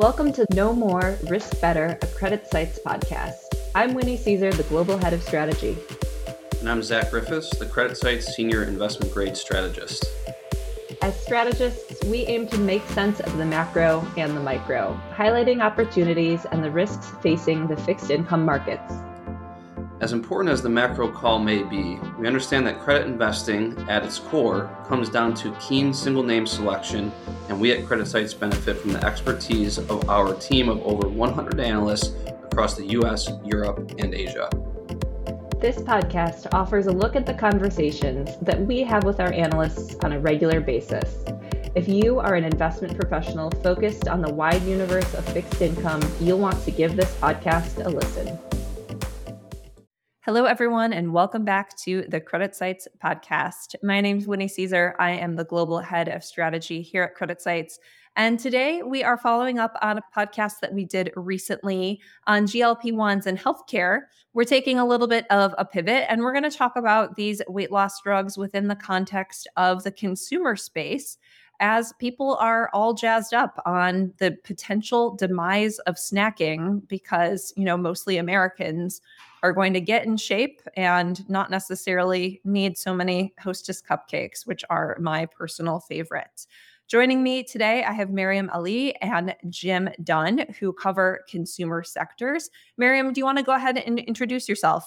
Welcome to Know More, Risk Better, a CreditSights podcast. I'm Winnie Cisar, the Global Head of Strategy. And I'm Zach Griffiths, the CreditSights Senior Investment Grade Strategist. As strategists, we aim to make sense of the macro and the micro, highlighting opportunities and the risks facing the fixed income markets. As important as the macro call may be, we understand that credit investing, at its core, comes down to keen single name selection, and we at CreditSights benefit from the expertise of our team of over 100 analysts across the US, Europe, and Asia. This podcast offers a look at the conversations that we have with our analysts on a regular basis. If you are an investment professional focused on the wide universe of fixed income, you'll want to give this podcast a listen. Hello, everyone, and welcome back to the CreditSights podcast. My name is Winnie Cisar. I am the global head of strategy here at CreditSights. And today we are following up on a podcast that we did recently on GLP 1s and healthcare. We're taking a little bit of a pivot and we're going to talk about these weight loss drugs within the context of the consumer space as people are all jazzed up on the potential demise of snacking because, you know, mostly Americans are going to get in shape and not necessarily need so many hostess cupcakes, which are my personal favorite. Joining me today, I have Maryum Ali and Jim Dunn, who cover consumer sectors. Maryum, do you want to go ahead and introduce yourself?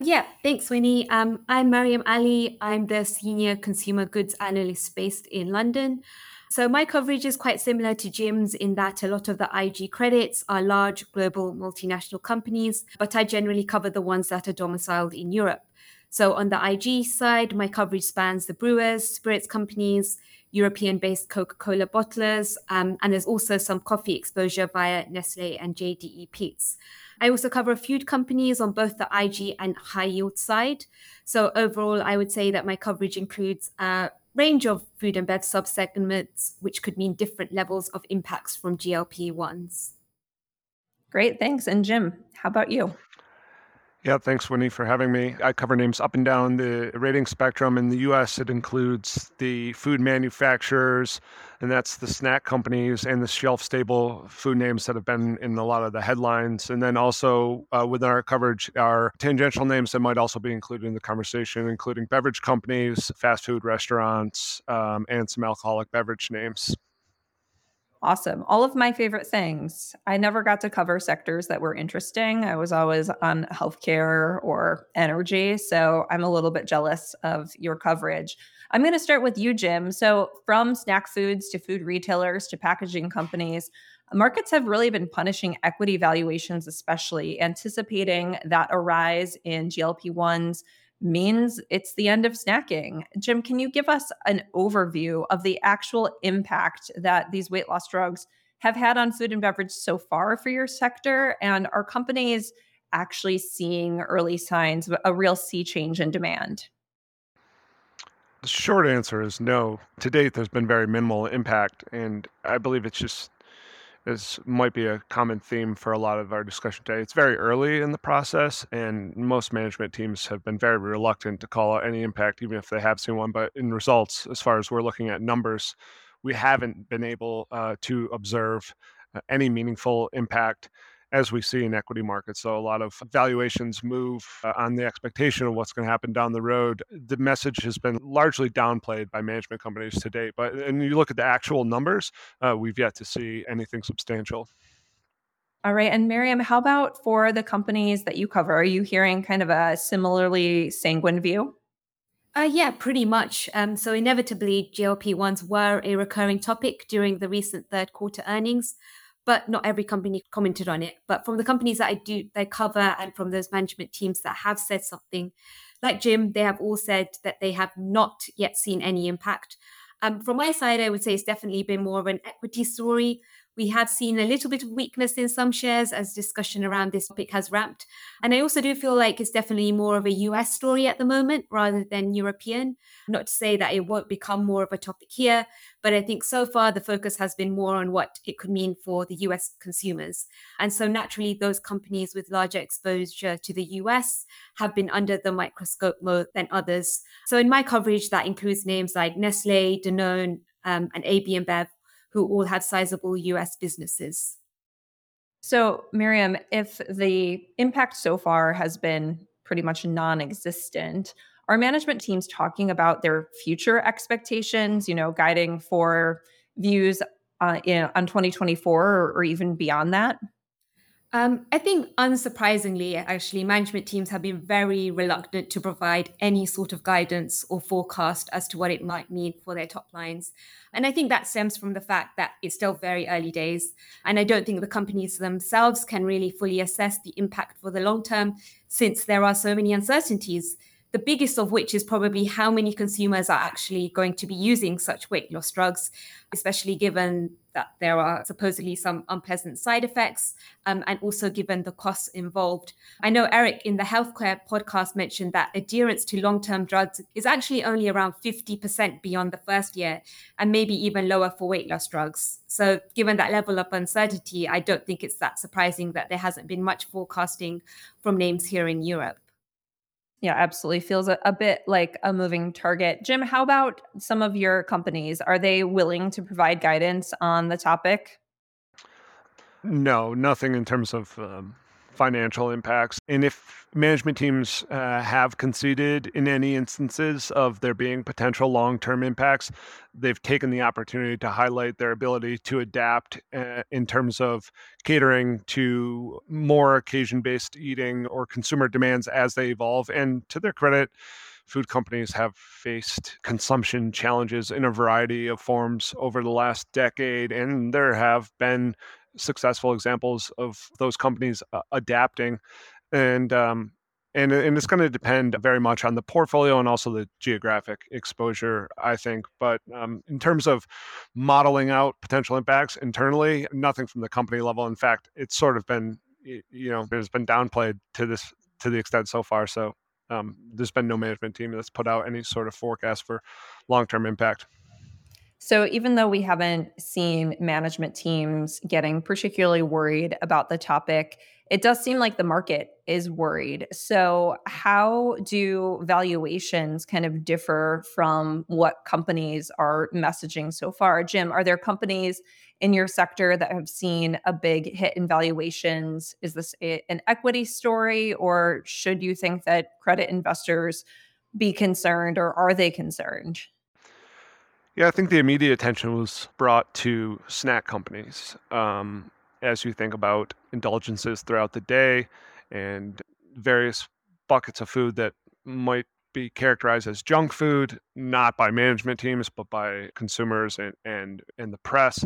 Yeah, thanks, Winnie. Um, I'm Maryum Ali. I'm the senior consumer goods analyst based in London. So my coverage is quite similar to Jim's in that a lot of the IG credits are large global multinational companies, but I generally cover the ones that are domiciled in Europe. So on the IG side, my coverage spans the brewers, spirits companies, European based Coca Cola bottlers, um, and there's also some coffee exposure via Nestle and JDE Peet's. I also cover a few companies on both the IG and high yield side. So overall, I would say that my coverage includes a range of food and bev subsegments, which could mean different levels of impacts from GLP ones. Great, thanks. And Jim, how about you? Yeah, thanks, Winnie, for having me. I cover names up and down the rating spectrum. In the US, it includes the food manufacturers, and that's the snack companies and the shelf stable food names that have been in a lot of the headlines. And then also uh, within our coverage are tangential names that might also be included in the conversation, including beverage companies, fast food restaurants, um, and some alcoholic beverage names. Awesome. All of my favorite things. I never got to cover sectors that were interesting. I was always on healthcare or energy. So I'm a little bit jealous of your coverage. I'm going to start with you, Jim. So, from snack foods to food retailers to packaging companies, markets have really been punishing equity valuations, especially anticipating that a rise in GLP 1s means it's the end of snacking. Jim, can you give us an overview of the actual impact that these weight loss drugs have had on food and beverage so far for your sector? And are companies actually seeing early signs of a real sea change in demand? The short answer is no. To date, there's been very minimal impact. And I believe it's just this might be a common theme for a lot of our discussion today. It's very early in the process, and most management teams have been very reluctant to call out any impact, even if they have seen one. But in results, as far as we're looking at numbers, we haven't been able uh, to observe uh, any meaningful impact as we see in equity markets. So a lot of valuations move uh, on the expectation of what's going to happen down the road. The message has been largely downplayed by management companies to date. But and you look at the actual numbers, uh, we've yet to see anything substantial. All right. And Maryum, how about for the companies that you cover? Are you hearing kind of a similarly sanguine view? Uh, yeah, pretty much. Um, so inevitably, GLP ones were a recurring topic during the recent third quarter earnings but not every company commented on it. But from the companies that I do they cover and from those management teams that have said something, like Jim, they have all said that they have not yet seen any impact. Um, from my side, I would say it's definitely been more of an equity story we have seen a little bit of weakness in some shares as discussion around this topic has ramped. And I also do feel like it's definitely more of a US story at the moment rather than European. Not to say that it won't become more of a topic here, but I think so far the focus has been more on what it could mean for the US consumers. And so naturally, those companies with larger exposure to the US have been under the microscope more than others. So in my coverage, that includes names like Nestle, Danone, um, and AB InBev who all had sizable US businesses. So, Maryum, if the impact so far has been pretty much non existent, are management teams talking about their future expectations, you know, guiding for views uh, in, on 2024 or, or even beyond that? Um, I think, unsurprisingly, actually, management teams have been very reluctant to provide any sort of guidance or forecast as to what it might mean for their top lines. And I think that stems from the fact that it's still very early days. And I don't think the companies themselves can really fully assess the impact for the long term since there are so many uncertainties the biggest of which is probably how many consumers are actually going to be using such weight loss drugs, especially given that there are supposedly some unpleasant side effects um, and also given the costs involved. I know Eric in the healthcare podcast mentioned that adherence to long term drugs is actually only around 50% beyond the first year and maybe even lower for weight loss drugs. So, given that level of uncertainty, I don't think it's that surprising that there hasn't been much forecasting from names here in Europe. Yeah, absolutely. Feels a, a, bit like a moving target. Jim, how about some of your companies? Are they willing to provide guidance on the topic? No, nothing in terms of um, financial impacts. And if management teams uh, have conceded in any instances of there being potential long term impacts, they've taken the opportunity to highlight their ability to adapt uh, in terms of catering to more occasion based eating or consumer demands as they evolve. And to their credit, food companies have faced consumption challenges in a variety of forms over the last decade, and there have been successful examples of those companies uh, adapting, and um, and and it's going to depend very much on the portfolio and also the geographic exposure, I think. But um, in terms of modeling out potential impacts internally, nothing from the company level. In fact, it's sort of been you know it's been downplayed to this to the extent so far. So um, there's been no management team that's put out any sort of forecast for long term impact. So, even though we haven't seen management teams getting particularly worried about the topic, it does seem like the market is worried. So, how do valuations kind of differ from what companies are messaging so far? Jim, are there companies in your sector that have seen a big hit in valuations? Is this an equity story, or should you think that credit investors be concerned, or are they concerned? Yeah, I think the immediate attention was brought to snack companies. Um, as you think about indulgences throughout the day and various buckets of food that might be characterized as junk food, not by management teams, but by consumers and, and, and the press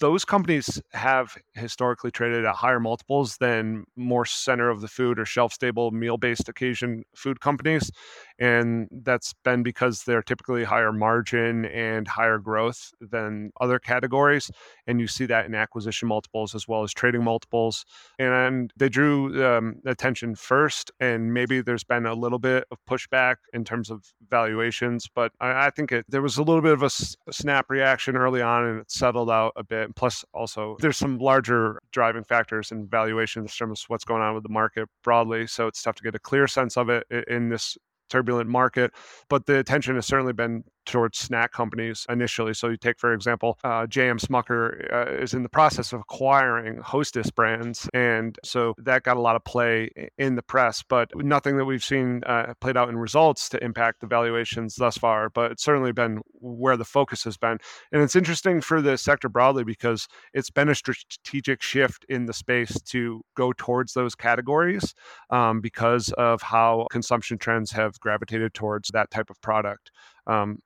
those companies have historically traded at higher multiples than more center of the food or shelf stable meal based occasion food companies. And that's been because they're typically higher margin and higher growth than other categories. And you see that in acquisition multiples as well as trading multiples. And they drew um, attention first. And maybe there's been a little bit of pushback in terms of valuations. But I, I think it, there was a little bit of a, s- a snap reaction early on and it settled out a bit. Plus, also, there's some larger driving factors in valuation in terms of what's going on with the market broadly. So it's tough to get a clear sense of it in this turbulent market. But the attention has certainly been towards snack companies initially. So you take, for example, uh, J.M. Smucker uh, is in the process of acquiring Hostess brands, and so that got a lot of play in the press, but nothing that we've seen uh, played out in results to impact the valuations thus far. But it's certainly been where the focus has been, and it's interesting for the sector broadly because it's been a strategic shift in the space to go towards those categories um, because of how consumption trends have gravitated towards that type of product. Um,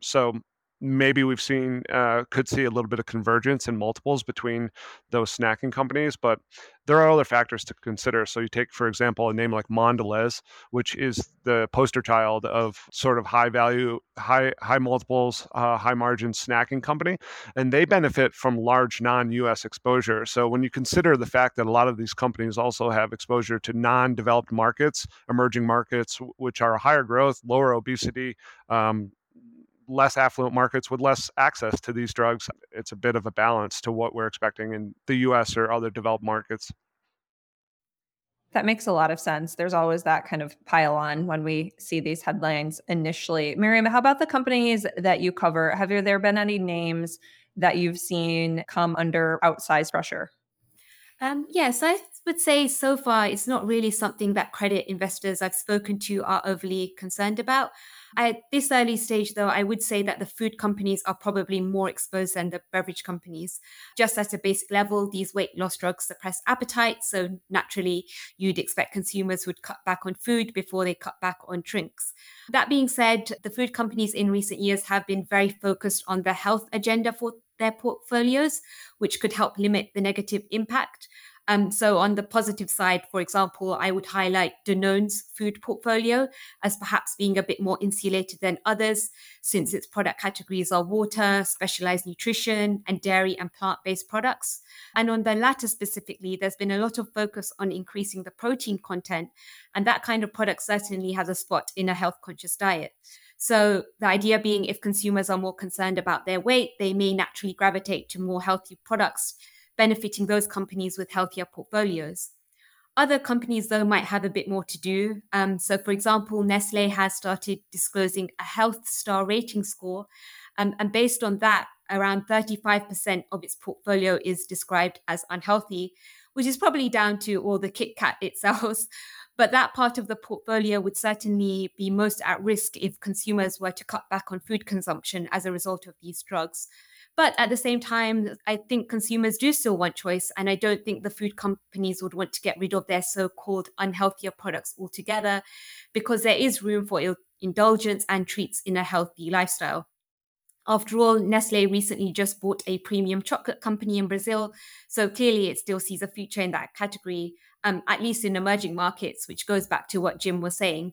so maybe we've seen uh, could see a little bit of convergence in multiples between those snacking companies but there are other factors to consider. So you take for example a name like mondelez which is the poster child of sort of high value high high multiples uh, high margin snacking company and they benefit from large non-us exposure. So when you consider the fact that a lot of these companies also have exposure to non-developed markets emerging markets which are higher growth lower obesity um, less affluent markets with less access to these drugs. It's a bit of a balance to what we're expecting in the US or other developed markets. That makes a lot of sense. There's always that kind of pile on when we see these headlines initially. Maryum, how about the companies that you cover? Have there been any names that you've seen come under outsized pressure? Um, yes, I would say so far it's not really something that credit investors I've spoken to are overly concerned about. At this early stage, though, I would say that the food companies are probably more exposed than the beverage companies. Just at a basic level, these weight loss drugs suppress appetite. So naturally, you'd expect consumers would cut back on food before they cut back on drinks. That being said, the food companies in recent years have been very focused on the health agenda for their portfolios, which could help limit the negative impact. Um, so on the positive side, for example, I would highlight Danone's food portfolio as perhaps being a bit more insulated than others, since its product categories are water, specialized nutrition, and dairy and plant-based products. And on the latter specifically, there's been a lot of focus on increasing the protein content, and that kind of product certainly has a spot in a health-conscious diet. So the idea being if consumers are more concerned about their weight, they may naturally gravitate to more healthy products benefiting those companies with healthier portfolios. Other companies, though, might have a bit more to do. Um, so, for example, Nestle has started disclosing a health star rating score. Um, and based on that, around 35% of its portfolio is described as unhealthy, which is probably down to all the Kit Kat it sells. But that part of the portfolio would certainly be most at risk if consumers were to cut back on food consumption as a result of these drugs. But at the same time, I think consumers do still want choice. And I don't think the food companies would want to get rid of their so called unhealthier products altogether because there is room for indulgence and treats in a healthy lifestyle. After all, Nestle recently just bought a premium chocolate company in Brazil. So clearly, it still sees a future in that category, um, at least in emerging markets, which goes back to what Jim was saying.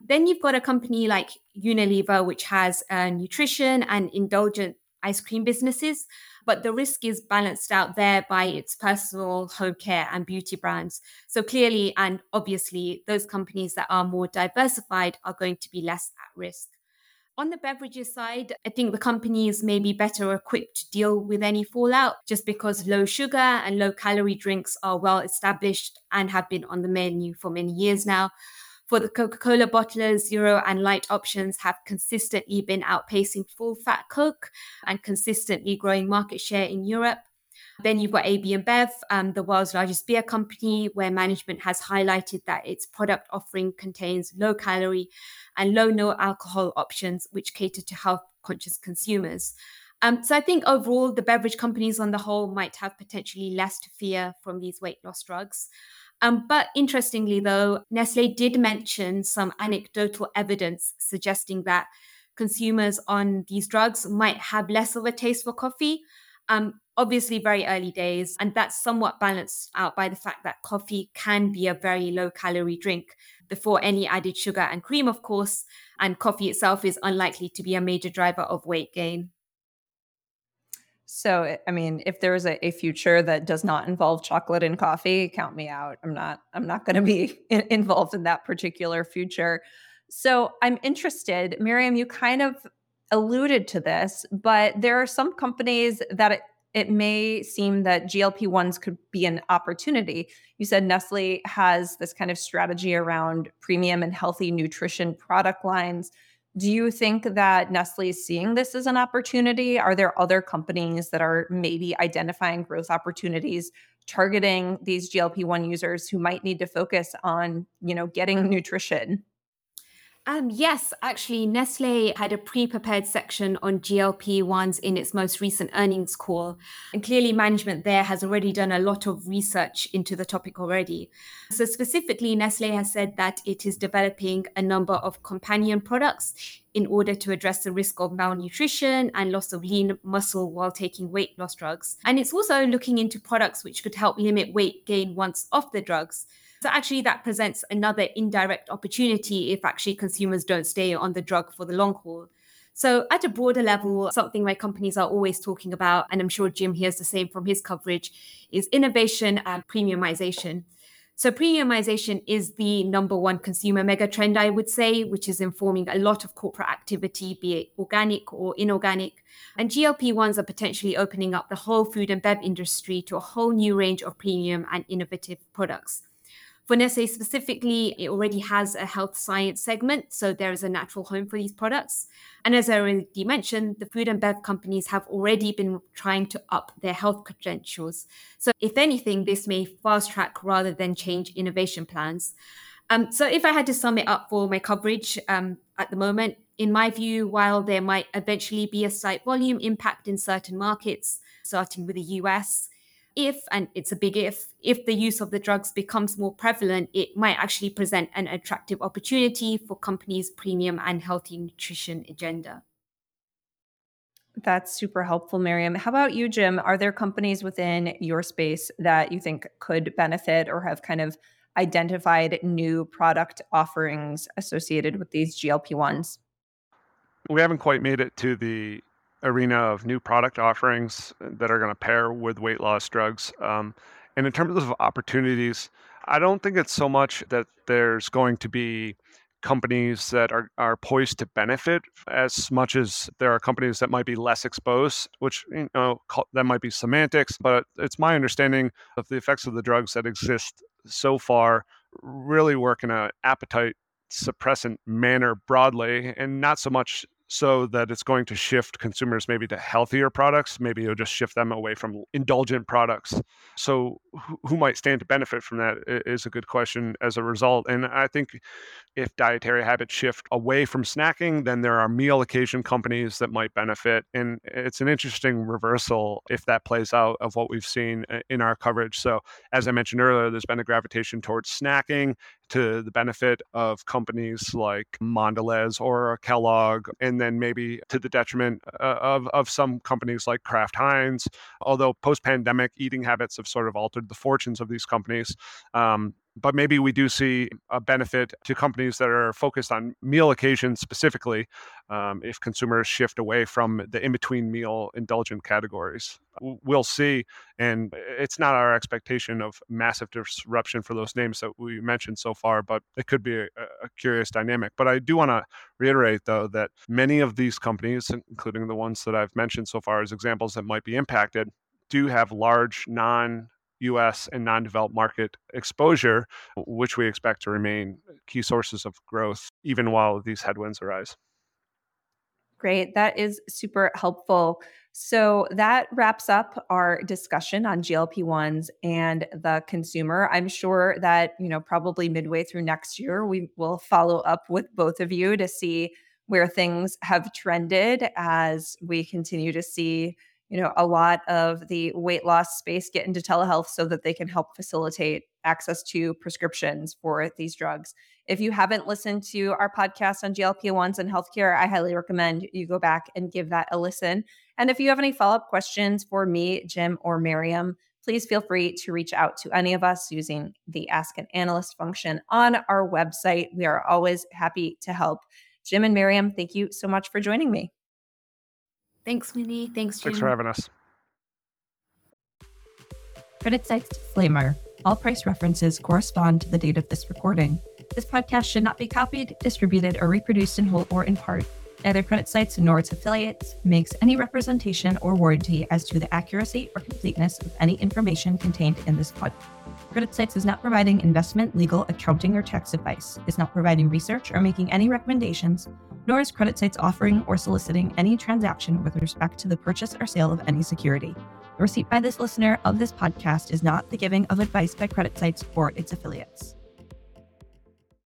Then you've got a company like Unilever, which has uh, nutrition and indulgent ice cream businesses, but the risk is balanced out there by its personal home care and beauty brands. So clearly and obviously, those companies that are more diversified are going to be less at risk. On the beverages side, I think the companies may be better equipped to deal with any fallout just because low sugar and low calorie drinks are well established and have been on the menu for many years now. For the Coca Cola bottlers, zero and light options have consistently been outpacing full fat Coke and consistently growing market share in Europe. Then you've got AB InBev, um, the world's largest beer company, where management has highlighted that its product offering contains low calorie and low no alcohol options, which cater to health conscious consumers. Um, so I think overall, the beverage companies on the whole might have potentially less to fear from these weight loss drugs. Um, but interestingly, though, Nestle did mention some anecdotal evidence suggesting that consumers on these drugs might have less of a taste for coffee. Um, obviously, very early days, and that's somewhat balanced out by the fact that coffee can be a very low calorie drink before any added sugar and cream, of course, and coffee itself is unlikely to be a major driver of weight gain. So, eh, I mean, if there is a, a, future that does not involve chocolate and coffee, count me out. I'm not. I'm not going to be in, involved in that particular future. So, I'm interested, Maryum. You kind of alluded to this, but there are some companies that it, it may seem that GLP ones could be an opportunity. You said Nestle has this kind of strategy around premium and healthy nutrition product lines. Do you think that Nestle is seeing this as an opportunity? Are there other companies that are maybe identifying growth opportunities targeting these GLP-1 users who might need to focus on, you know, getting nutrition? Um, yes, actually, Nestle had a pre prepared section on GLP 1s in its most recent earnings call. And clearly, management there has already done a lot of research into the topic already. So, specifically, Nestle has said that it is developing a number of companion products in order to address the risk of malnutrition and loss of lean muscle while taking weight loss drugs. And it's also looking into products which could help limit weight gain once off the drugs. So actually, that presents another indirect opportunity if actually consumers don't stay on the drug for the long haul. So, at a broader level, something my companies are always talking about, and I'm sure Jim hears the same from his coverage, is innovation and premiumization. So, premiumization is the number one consumer mega trend, I would say, which is informing a lot of corporate activity, be it organic or inorganic. And GLP 1s are potentially opening up the whole food and bev industry to a whole new range of premium and innovative products. For Nestle specifically, it already has a health science segment, so there is a natural home for these products. And as I already mentioned, the food and bev companies have already been trying to up their health credentials. So, if anything, this may fast track rather than change innovation plans. Um, so, if I had to sum it up for my coverage um, at the moment, in my view, while there might eventually be a slight volume impact in certain markets, starting with the US, if, and it's a big if, if the use of the drugs becomes more prevalent, it might actually present an attractive opportunity for companies' premium and healthy nutrition agenda. That's super helpful, Maryum. How about you, Jim? Are there companies within your space that you think could benefit or have kind of identified new product offerings associated with these GLP 1s? We haven't quite made it to the arena of new product offerings that are going to pair with weight loss drugs. Um, and in terms of opportunities, I don't think it's so much that there's going to be companies that are, are poised to benefit as much as there are companies that might be less exposed, which, you know, that might be semantics, but it's my understanding of the effects of the drugs that exist so far really work in an appetite suppressant manner broadly and not so much so that it's going to shift consumers maybe to healthier products. Maybe it'll just shift them away from indulgent products. So, who might stand to benefit from that is a good question as a result. And I think if dietary habits shift away from snacking, then there are meal occasion companies that might benefit. And it's an interesting reversal if that plays out of what we've seen in our coverage. So, as I mentioned earlier, there's been a gravitation towards snacking to the benefit of companies like Mondelez or Kellogg, and then maybe to the detriment uh, of, of some companies like Kraft Heinz. Although post pandemic eating habits have sort of altered the fortunes of these companies. Um, but maybe we do see a benefit to companies that are focused on meal occasions specifically um, if consumers shift away from the in between meal indulgent categories. We'll see. And it's not our expectation of massive disruption for those names that we mentioned so far, but it could be a, a curious dynamic. But I do want to reiterate, though, that many of these companies, including the ones that I've mentioned so far as examples that might be impacted, do have large non US and non developed market exposure, which we expect to remain uh, key sources of growth even while these headwinds arise. Great. That is super helpful. So that wraps up our discussion on GLP 1s and the consumer. I'm sure that, you know, probably midway through next year, we will follow up with both of you to see where things have trended as we continue to see you know a lot of the weight loss space get into telehealth so that they can help facilitate access to prescriptions for these drugs. If you haven't listened to our podcast on glp-1s and healthcare i highly recommend you go back and give that a listen. And if you have any follow-up questions for me jim or Maryum please feel free to reach out to any of us using the ask an analyst function on our website. We are always happy to help. Jim and Maryum thank you so much for joining me Thanks, Winnie. Thanks, Jim. Thanks for having us. CreditSights disclaimer. All price references correspond to the date of this recording. This podcast should not be copied, distributed, or reproduced in whole or in part. Neither CreditSights nor its affiliates makes any representation or warranty as to the accuracy or completeness of any information contained in this podcast. CreditSights is not providing investment, legal, accounting, or tax advice, is not providing research or making any recommendations, nor is CreditSights offering or soliciting any transaction with respect to the purchase or sale of any security. The receipt by this listener of this podcast is not the giving of advice by CreditSights or its affiliates.